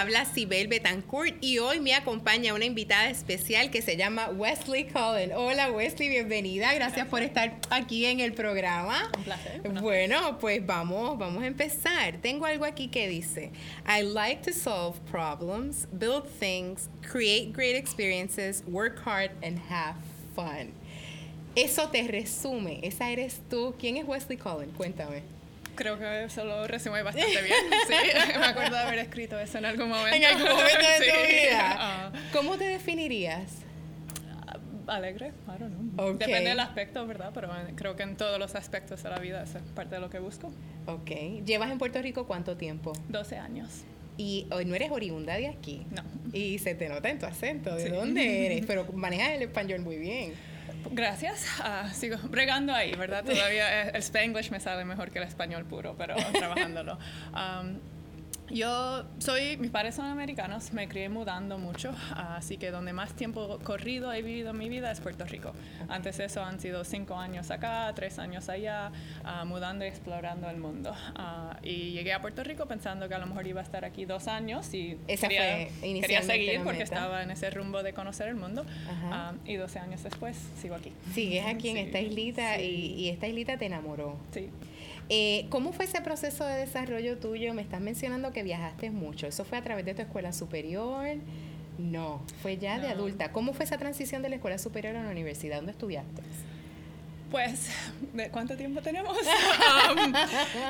habla Sibel Betancourt y hoy me acompaña una invitada especial que se llama Wesley Cullen. Hola Wesley, bienvenida. Gracias por estar aquí en el programa. Un placer. Bueno, pues vamos, vamos a empezar. Tengo algo aquí que dice, I like to solve problems, build things, create great experiences, work hard and have fun. Eso te resume, esa eres tú. ¿Quién es Wesley Cullen? Cuéntame. Creo que eso lo resume bastante bien. Sí, me acuerdo de haber escrito eso en algún momento. En algún momento de Sí. tu vida. Ah, ¿Cómo te definirías? alegre, I don't know. Depende del aspecto, ¿verdad? Pero creo que en todos los aspectos de la vida eso es parte de lo que busco. Ok. ¿Llevas en Puerto Rico cuánto tiempo? 12 años. Y hoy no eres oriunda de aquí. No. Y se te nota en tu acento. ¿De Sí. dónde eres? Pero manejas el español muy bien. Gracias. Ah, sigo bregando ahí, ¿verdad? Todavía eh, el Spanglish me sale mejor que el español puro, pero trabajándolo. Um, yo soy, mis padres son americanos, me crié mudando mucho, así que donde más tiempo corrido he vivido en mi vida es Puerto Rico. Antes de eso han sido cinco años acá, tres años allá, ah, mudando y explorando el mundo. Ah, y llegué a Puerto Rico pensando que a lo mejor iba a estar aquí dos años y Esa quería, fue quería seguir porque estaba en ese rumbo de conocer el mundo. Ah, y 12 años después sigo aquí. Sigues aquí en Sí, esta islita sí. y, y esta islita te enamoró. Sí. Eh, ¿Cómo fue ese proceso de desarrollo tuyo? Me estás mencionando que viajaste mucho. ¿Eso fue a través de tu escuela superior? No, fue ya de No. adulta. ¿Cómo fue esa transición de la escuela superior a la universidad? ¿Dónde estudiaste? Pues, ¿de cuánto tiempo tenemos? Um,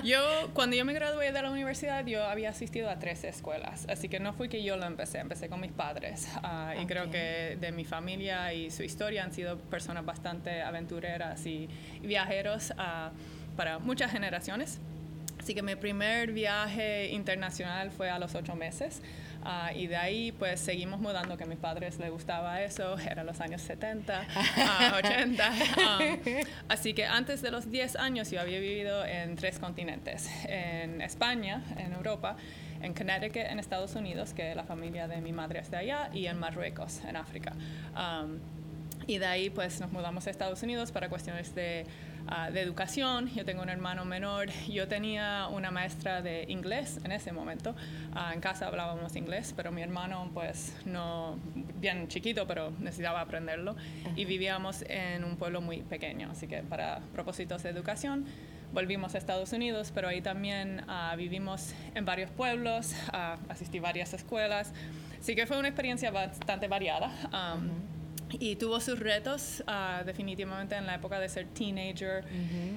yo, cuando yo me gradué de la universidad, yo había asistido a tres escuelas, así que no fue que yo lo empecé, empecé con mis padres. Ah, Y creo que de mi familia y su historia han sido personas bastante aventureras y, viajeros ah, para muchas generaciones. Así que mi primer viaje internacional fue a los ocho meses ah, y de ahí pues seguimos mudando, que a mis padres les gustaba eso, eran los años 70, ah, 80. um, así que antes de los 10 años yo había vivido en tres continentes, en España, en Europa, en Connecticut, en Estados Unidos, que la familia de mi madre es de allá, y en Marruecos, en África. Um, y de ahí pues nos mudamos a Estados Unidos para cuestiones de, ah, de educación. Yo tengo un hermano menor. Yo tenía una maestra de inglés en ese momento. Ah, en casa hablábamos inglés, pero mi hermano pues no, bien chiquito, pero necesitaba aprenderlo. Y vivíamos en un pueblo muy pequeño. Así que para propósitos de educación volvimos a Estados Unidos, pero ahí también ah, vivimos en varios pueblos, asistí a varias escuelas. Así que fue una experiencia bastante variada. Um, y tuvo sus retos ah, definitivamente en la época de ser teenager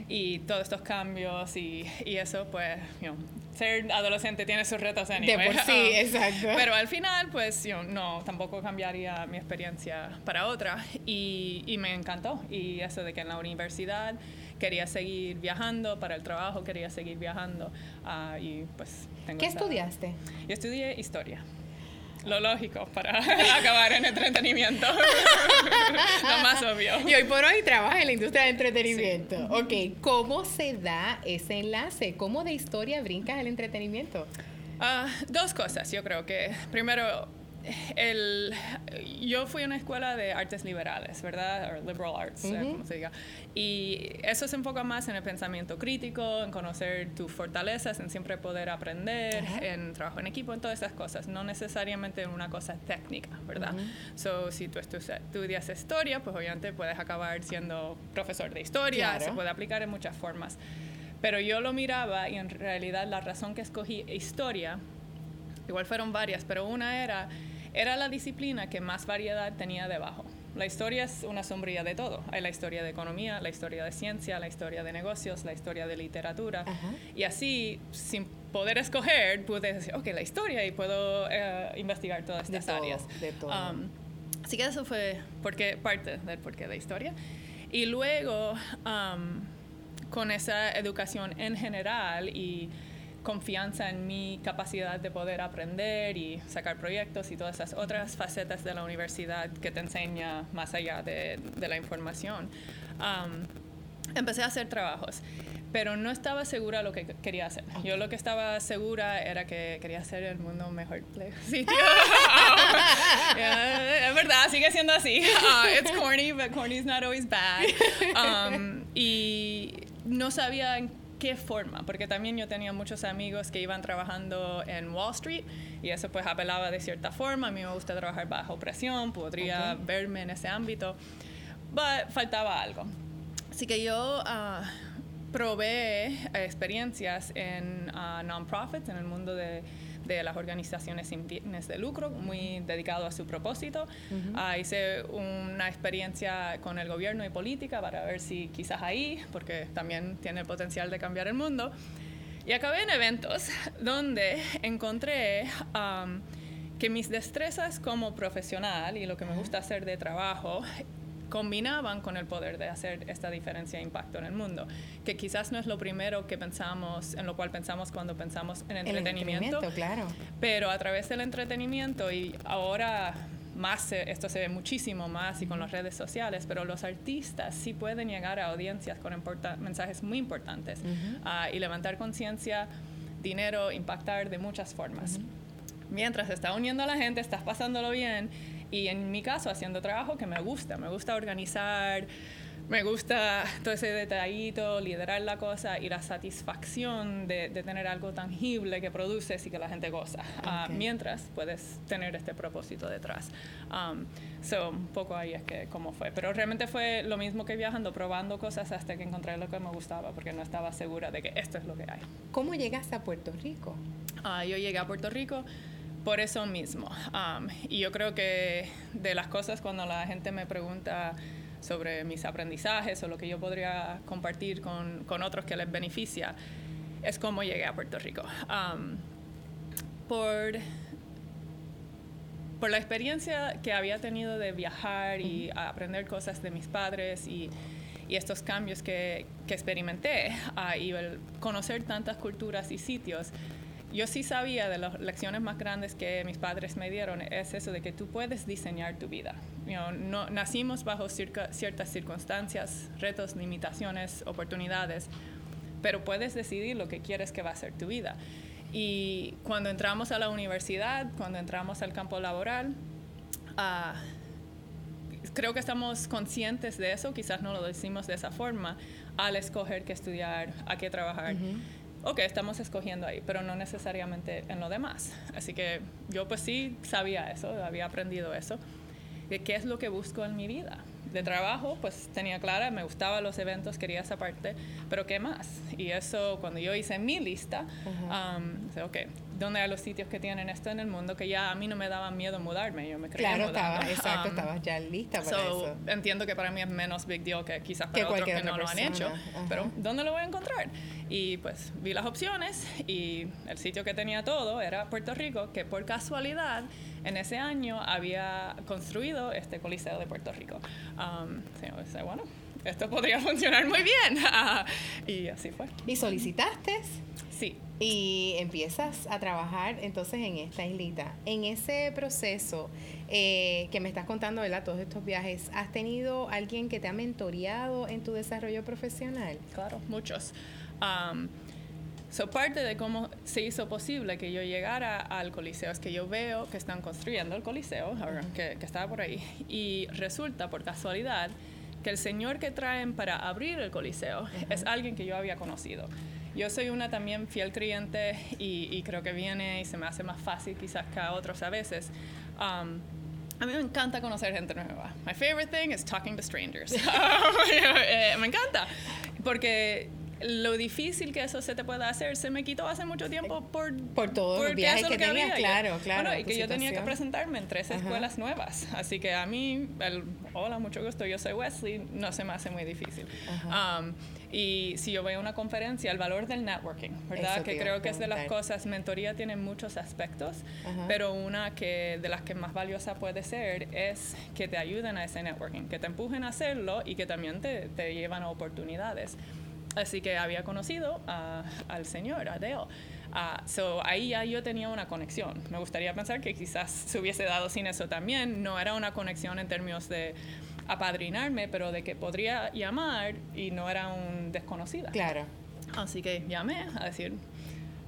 y todos estos cambios y, y eso, pues, you know, ser adolescente tiene sus retos anyway. De por sí, exacto. Pero al final, pues, you know, no, tampoco cambiaría mi experiencia para otra y, y me encantó. Y eso de que en la universidad quería seguir viajando, para el trabajo quería seguir viajando ah, y pues tengo ¿Qué esa- estudiaste? Yo estudié historia. Lo lógico para acabar en entretenimiento. Lo más obvio. Y hoy por hoy trabajas en la industria del entretenimiento. Ok, ¿cómo se da ese enlace? ¿Cómo de historia brincas al entretenimiento? Ah, dos cosas, yo creo que. Primero, el, yo fui a una escuela de artes liberales, ¿verdad? O liberal arts, eh, Ujú. como se diga. Y eso se enfoca más en el pensamiento crítico, en conocer tus fortalezas, en siempre poder aprender, Ajá. en trabajo en equipo, en todas esas cosas. No necesariamente en una cosa técnica, ¿verdad? So, si tú estu- estudias historia, pues obviamente puedes acabar siendo profesor de historia, Claro. se puede aplicar en muchas formas. Pero yo lo miraba y en realidad la razón que escogí historia igual fueron varias, pero una era, era la disciplina que más variedad tenía debajo. La historia es una sombría de todo. Hay la historia de economía, la historia de ciencia, la historia de negocios, la historia de literatura. Ajá. Y así, sin poder escoger, pude decir, ok, la historia y puedo eh, investigar todas De estas todo, áreas. de todo. Um, así que eso fue porque, parte del porqué de historia. Y luego, um, con esa educación en general y confianza en mi capacidad de poder aprender y sacar proyectos y todas esas otras facetas de la universidad que te enseña más allá de, de la información. Um, empecé a hacer trabajos, pero no estaba segura lo que quería hacer. Yo lo que estaba segura era que quería hacer el mundo un mejor sitio. Yeah, es verdad, sigue siendo así. Uh, it's corny, but corny is not always bad. Um, y no sabía en qué forma, porque también yo tenía muchos amigos que iban trabajando en Wall Street y eso pues apelaba de cierta forma, a mí me gusta trabajar bajo presión, podría verme en ese ámbito, pero faltaba algo. Así que yo uh, probé experiencias en uh, non-profits, en el mundo de de las organizaciones sin fines de lucro, muy dedicado a su propósito. Ah, hice una experiencia con el gobierno y política para ver si quizás ahí, porque también tiene el potencial de cambiar el mundo. Y acabé en eventos donde encontré que mis destrezas como profesional y lo que me gusta hacer de trabajo combinaban con el poder de hacer esta diferencia e impacto en el mundo, que quizás no es lo primero que pensamos, en lo cual pensamos cuando pensamos en entretenimiento, claro. pero a través del entretenimiento y ahora más esto se ve muchísimo más y con las redes sociales, pero los artistas sí pueden llegar a audiencias con mensajes muy importantes ah, y levantar conciencia, dinero, impactar de muchas formas. Mientras está uniendo a la gente, estás pasándolo bien y en mi caso, haciendo trabajo que me gusta, me gusta organizar, me gusta todo ese detallito, liderar la cosa y la satisfacción de, tener algo tangible que produces y que la gente goza, ah, mientras puedes tener este propósito detrás. Um, so, un poco ahí es que cómo fue. Pero realmente fue lo mismo que viajando, probando cosas hasta que encontré lo que me gustaba, porque no estaba segura de que esto es lo que hay. ¿Cómo llegaste a Puerto Rico? Uh, yo llegué a Puerto Rico por eso mismo. y yo creo que de las cosas cuando la gente me pregunta sobre mis aprendizajes o lo que yo podría compartir con, con otros que les beneficia, es cómo llegué a Puerto Rico. por, por la experiencia que había tenido de viajar y aprender cosas de mis padres y, y estos cambios que, que experimenté uh, y el conocer tantas culturas y sitios, yo sí sabía de las lecciones más grandes que mis padres me dieron, es eso de que tú puedes diseñar tu vida. no, nacimos bajo ciertas circunstancias, retos, limitaciones, oportunidades, pero puedes decidir lo que quieres que va a ser tu vida. Y cuando entramos a la universidad, cuando entramos al campo laboral, ah, creo que estamos conscientes de eso, quizás no lo decimos de esa forma, al escoger qué estudiar, a qué trabajar ok, estamos escogiendo ahí, pero no necesariamente en lo demás. Así que yo pues sí sabía eso, había aprendido eso, de qué es lo que busco en mi vida. De trabajo, pues tenía clara, me gustaban los eventos, quería esa parte, pero ¿qué más? Y eso, cuando yo hice mi lista, uh ok, ¿dónde hay los sitios que tienen esto en el mundo? Que ya a mí no me daba miedo mudarme, yo me creía Claro, estaba, exacto, estabas ya lista para eso. Entiendo que para mí es menos big deal que quizás para otros que no lo han hecho, pero ¿dónde lo voy a encontrar? Y pues vi las opciones y el sitio que tenía todo era Puerto Rico, que por casualidad en ese año había construido este Coliseo de Puerto Rico. Um, bueno, esto podría funcionar muy bien. y así fue. ¿Y solicitaste? Sí. Y empiezas a trabajar entonces en esta islita. En ese proceso eh, que me estás contando, ¿verdad? Todos estos viajes, ¿has tenido alguien que te ha mentoreado en tu desarrollo profesional? Claro, muchos. Um, so parte de cómo se hizo posible que yo llegara al Coliseo es que yo veo que están construyendo el Coliseo, que, que estaba por ahí, y resulta por casualidad que el señor que traen para abrir el Coliseo es alguien que yo había conocido. Yo soy una también fiel creyente y, y, creo que viene y se me hace más fácil quizás que a otros a veces. Um, a mí me encanta conocer gente nueva. My favorite thing is talking to strangers. Eh, me encanta. Porque lo difícil que eso se te pueda hacer. Se me quitó hace mucho tiempo por por todos los viajes que, tenía claro claro y que yo tenía que presentarme en tres escuelas nuevas. Así que a mí el hola mucho gusto yo soy Wesley no se me hace muy difícil. Um, y si yo voy a una conferencia, el valor del networking, ¿verdad? que creo que es de las cosas, mentoría tiene muchos aspectos, pero una que de las que más valiosa puede ser es que te ayuden a ese networking, que te empujen a hacerlo y que también te, te llevan a oportunidades. Así que había conocido al señor, a Dale. Uh, so ahí ya yo tenía una conexión. Me gustaría pensar que quizás se hubiese dado sin eso también. No era una conexión en términos de apadrinarme, pero de que podría llamar y no era un desconocido. Claro. Así que llamé a decir,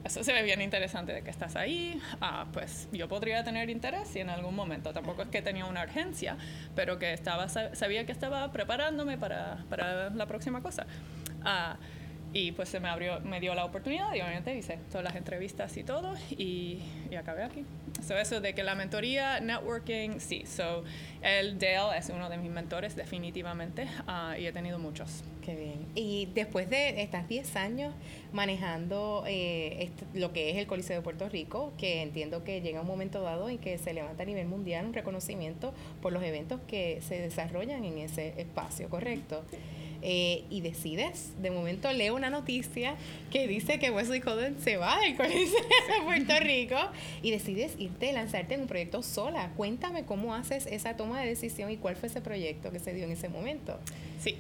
eso se ve bien interesante de que estás ahí, ah, pues yo podría tener interés y en algún momento, tampoco es que tenía una urgencia, pero que estaba, sabía que estaba preparándome para, para la próxima cosa. Ah, y pues se me abrió, me dio la oportunidad y obviamente hice todas las entrevistas y todo y, y acabé aquí. So eso de que la mentoría, networking, sí. So el Dale es uno de mis mentores definitivamente uh, y he tenido muchos. Qué bien. Y después de estar 10 años manejando eh, lo que es el Coliseo de Puerto Rico, que entiendo que llega un momento dado en que se levanta a nivel mundial un reconocimiento por los eventos que se desarrollan en ese espacio, ¿correcto? Eh, y decides, de momento leo una noticia que dice que Wesley Coden se va del Coliseo de Puerto Rico y decides irte, lanzarte en un proyecto sola. Cuéntame cómo haces esa toma de decisión y cuál fue ese proyecto que se dio en ese momento. Sí.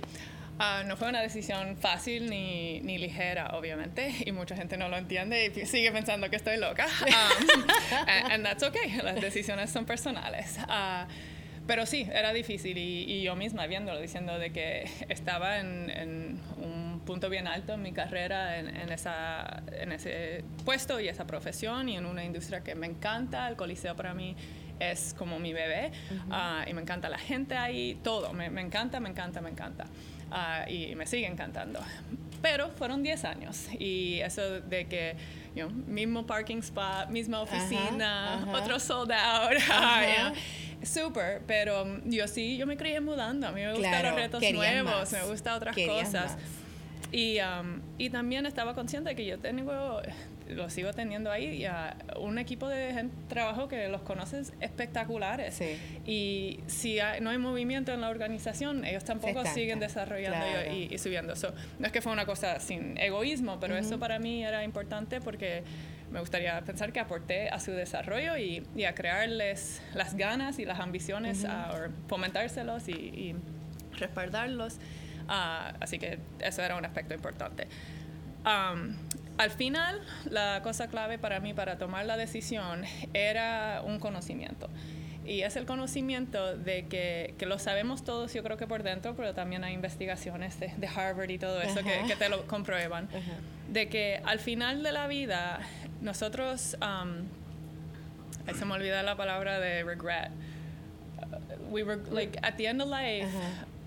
Uh, no fue una decisión fácil ni, ni, ligera, obviamente, y mucha gente no lo entiende y sigue pensando que estoy loca. Um, and, and, that's okay, las decisiones son personales. Uh, pero sí, era difícil y, yo misma viéndolo, diciendo de que estaba en, un punto bien alto en mi carrera, en, esa, en ese puesto y esa profesión y en una industria que me encanta. El Coliseo para mí es como mi bebé ah, y me encanta la gente ahí, todo, me, encanta, me encanta, me encanta. Ah, y me sigue encantando. Pero fueron 10 años y eso de que, you mismo parking spot, misma oficina, otro sold out. Súper, pero um, yo sí, yo me creía mudando. A mí me gustan los retos nuevos, me gustan otras cosas. Y, um, y también estaba consciente de que yo tengo, lo sigo teniendo ahí, un equipo de gente, trabajo que los conoces espectaculares. Y si no hay movimiento en la organización, ellos tampoco siguen desarrollando y, subiendo. no es que fue una cosa sin egoísmo, pero eso para mí era importante porque me gustaría pensar que aporté a su desarrollo y, a crearles las ganas y las ambiciones, a, fomentárselos y, respaldarlos. Ah, así que eso era un aspecto importante. al final, la cosa clave para mí para tomar la decisión era un conocimiento. Y es el conocimiento de que, que, lo sabemos todos, yo creo que por dentro, pero también hay investigaciones de, Harvard y todo eso que, que, te lo comprueban, de que al final de la vida nosotros, um, se me olvida la palabra de regret. we were like at the end of life.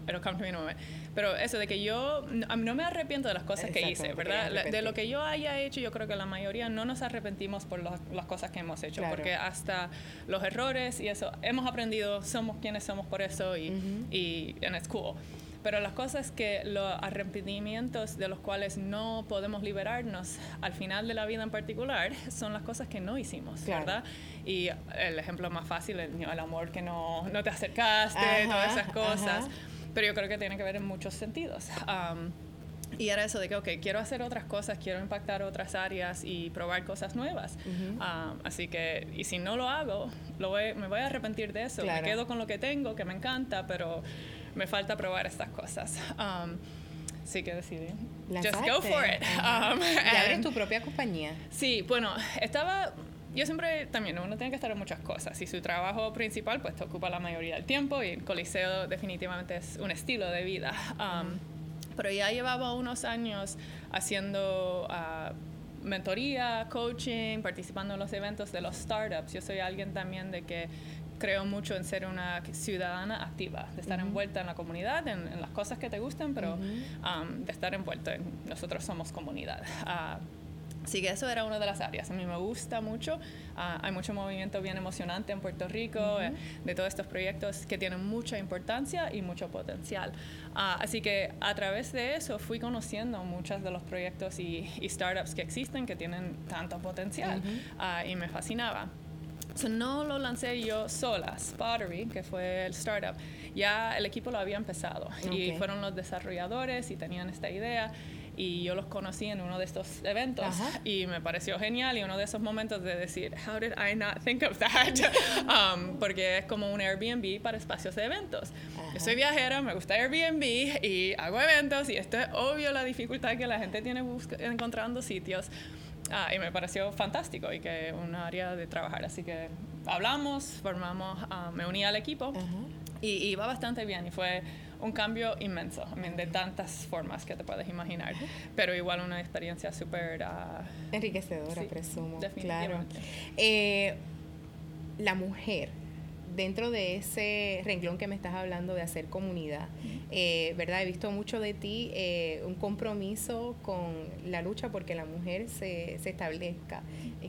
It'll come to me in a moment. Pero eso de que yo no, me arrepiento de las cosas que hice, ¿verdad? De lo que yo haya hecho, yo creo que la mayoría no nos arrepentimos por las cosas que hemos hecho, porque hasta los errores y eso, hemos aprendido, somos quienes somos por eso y, y and it's cool. Pero las cosas que los arrepentimientos de los cuales no podemos liberarnos al final de la vida en particular son las cosas que no hicimos, ¿verdad? Y el ejemplo más fácil es el amor que no, no te acercaste, todas esas cosas. Pero yo creo que tiene que ver en muchos sentidos. y era eso de que, ok, quiero hacer otras cosas, quiero impactar otras áreas y probar cosas nuevas. así que, y si no lo hago, lo me voy a arrepentir de eso. Me quedo con lo que tengo, que me encanta, pero me falta probar estas cosas. Um, sí que decidí. Just go for it. Um, y abres tu propia compañía. Sí, bueno, estaba yo siempre también uno tiene que estar en muchas cosas y su trabajo principal pues te ocupa la mayoría del tiempo y el coliseo definitivamente es un estilo de vida um, pero ya llevaba unos años haciendo uh, mentoría coaching participando en los eventos de los startups yo soy alguien también de que creo mucho en ser una ciudadana activa, de estar envuelta en la comunidad, en, las cosas que te gustan, pero um, de estar envuelto en nosotros somos comunidad. Uh, Así que eso era una de las áreas. A mí me gusta mucho. Uh, hay mucho movimiento bien emocionante en Puerto Rico eh, de todos estos proyectos que tienen mucha importancia y mucho potencial. Uh, así que a través de eso fui conociendo muchos de los proyectos y, startups que existen que tienen tanto potencial y me fascinaba no lo lancé yo sola, Spottery, que fue el startup, ya el equipo lo había empezado. Y fueron los desarrolladores y tenían esta idea. Y yo los conocí en uno de estos eventos. Y me pareció genial. Y uno de esos momentos de decir, how did I not think of that? um, porque es como un Airbnb para espacios de eventos. Yo soy viajera, me gusta Airbnb y hago eventos. Y esto es obvio la dificultad que la gente tiene encontrando sitios. Ah, y me pareció fantástico y que un área de trabajar. Así que hablamos, formamos, ah, me uní al equipo y, iba bastante bien y fue un cambio inmenso, de tantas formas que te puedes imaginar, pero igual una experiencia súper... Uh, Enriquecedora, presumo. Claro. Eh, la mujer dentro de ese renglón que me estás hablando de hacer comunidad, eh, ¿verdad? He visto mucho de ti eh, un compromiso con la lucha porque la mujer se, se establezca.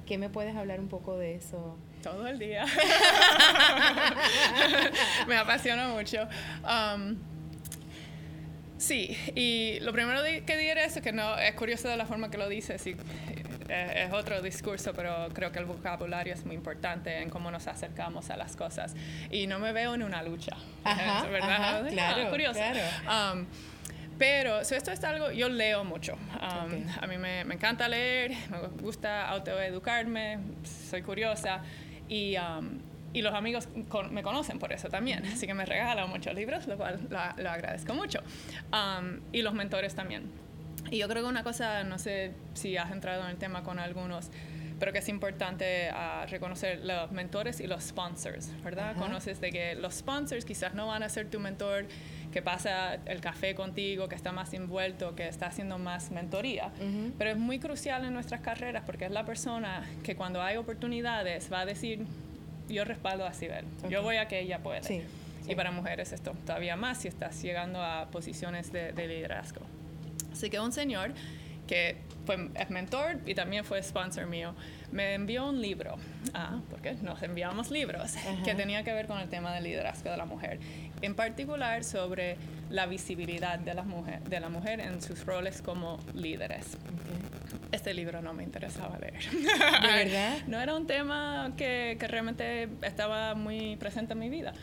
¿Qué me puedes hablar un poco de eso? Todo el día. me apasiona mucho. Um, sí, y lo primero que diré es que no, es curioso de la forma que lo dices y es otro discurso, pero creo que el vocabulario es muy importante en cómo nos acercamos a las cosas. Y no me veo en una lucha, ¿verdad? claro, curioso. Um, pero esto es algo, yo leo mucho. Um, a mí me, me, encanta leer, me gusta autoeducarme, soy curiosa y, um, y los amigos me conocen por eso también. Así que me regalan muchos libros, lo cual lo, agradezco mucho. y los mentores también. Y yo creo que una cosa, no sé si has entrado en el tema con algunos, pero que es importante uh, reconocer los mentores y los sponsors, ¿verdad? Conoces de que los sponsors quizás no van a ser tu mentor que pasa el café contigo, que está más envuelto, que está haciendo más mentoría, pero es muy crucial en nuestras carreras porque es la persona que cuando hay oportunidades va a decir, yo respaldo a Sibel, yo voy a que ella pueda. Y para mujeres esto todavía más si estás llegando a posiciones de liderazgo. Así que un señor que fue, es mentor y también fue sponsor mío, me envió un libro, ah, porque nos enviamos libros, que tenía que ver con el tema del liderazgo de la mujer, en particular sobre la visibilidad de la mujer, de la mujer en sus roles como líderes. Este libro no me interesaba leer. ¿De verdad? no era un tema que, que realmente estaba muy presente en mi vida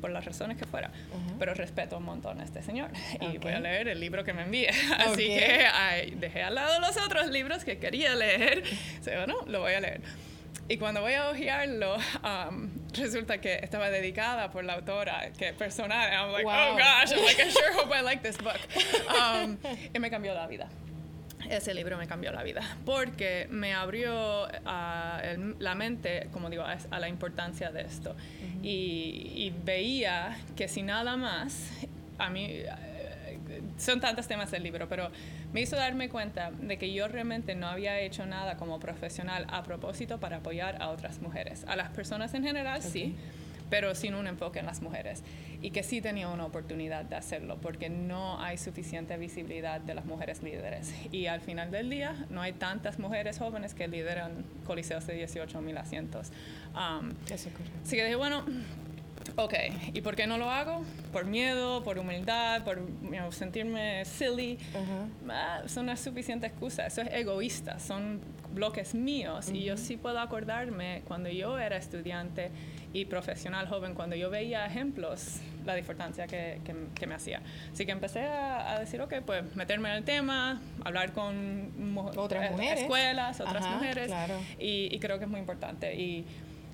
por las razones que fuera. Pero respeto un montón a este señor y voy a leer el libro que me envíe. Así que dejé al lado los otros libros que quería leer. bueno, lo voy a leer. Y cuando voy a hojearlo, resulta que estaba dedicada por la autora, que personal. I'm like, oh gosh, I'm like, I sure hope I like this book. Um, y me cambió la vida ese libro me cambió la vida porque me abrió ah, la mente, como digo, a, la importancia de esto. y, veía que si nada más, a mí, eh, son tantos temas del libro, pero me hizo darme cuenta de que yo realmente no había hecho nada como profesional a propósito para apoyar a otras mujeres. A las personas en general, sí pero sin un enfoque en las mujeres. Y que sí tenía una oportunidad de hacerlo, porque no hay suficiente visibilidad de las mujeres líderes. Y al final del día, no hay tantas mujeres jóvenes que lideran coliseos de 18 mil asientos. Um, así que dije, bueno, ok, ¿y por qué no lo hago? Por miedo, por humildad, por sentirme silly. Ah, son una suficiente excusa. Eso es egoísta, son bloques míos. Y yo sí puedo acordarme cuando yo era estudiante y profesional joven, cuando yo veía ejemplos, la diferencia que, que, me hacía. Así que empecé a, decir, ok, pues meterme en el tema, hablar con otras eh, mujeres. escuelas, otras mujeres, y, y, creo que es muy importante. Y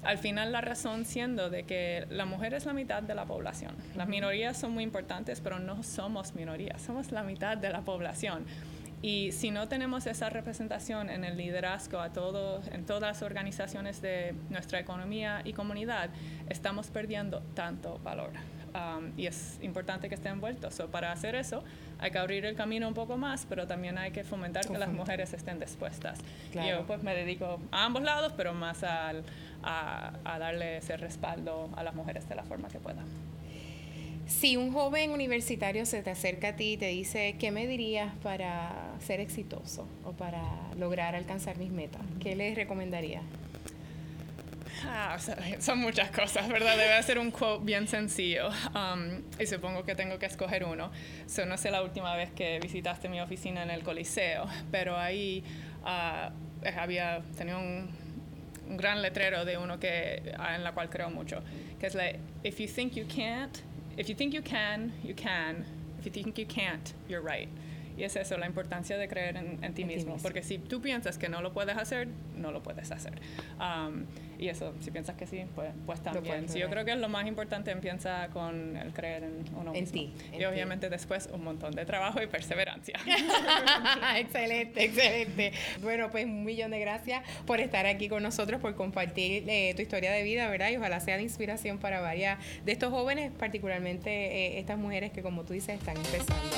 al final la razón siendo de que la mujer es la mitad de la población. Las minorías son muy importantes, pero no somos minorías, somos la mitad de la población. Y si no tenemos esa representación en el liderazgo a todos, en todas las organizaciones de nuestra economía y comunidad, estamos perdiendo tanto valor. Um, y es importante que esté envuelto. So, para hacer eso, hay que abrir el camino un poco más, pero también hay que fomentar que las mujeres estén dispuestas. Yo pues me dedico a ambos lados, pero más al, a, a darle ese respaldo a las mujeres de la forma que pueda. Si un joven universitario se te acerca a ti y te dice, ¿qué me dirías para ser exitoso o para lograr alcanzar mis metas? ¿Qué les recomendaría? Ah, son muchas cosas, ¿verdad? Debe ser un quote bien sencillo. Um, y supongo que tengo que escoger uno. no sé la última vez que visitaste mi oficina en el Coliseo, pero ahí uh, había, tenía un, un, gran letrero de uno que, uh, en la cual creo mucho, que es like, if you think you can't, if you think you can, you can. If you think you can't, you're right. Y es eso, la importancia de creer en, ti, mismo, Porque si tú piensas que no lo puedes hacer, no lo puedes hacer. Um, y eso, si piensas que sí, pues, pues también. Sí, yo creo que es lo más importante, empieza con el creer en uno en mismo. Ti, y obviamente después un montón de trabajo y perseverancia. excelente, excelente. Bueno, pues un millón de gracias por estar aquí con nosotros, por compartir eh, tu historia de vida, ¿verdad? Y ojalá sea de inspiración para varias de estos jóvenes, particularmente eh, estas mujeres que, como tú dices, están empezando.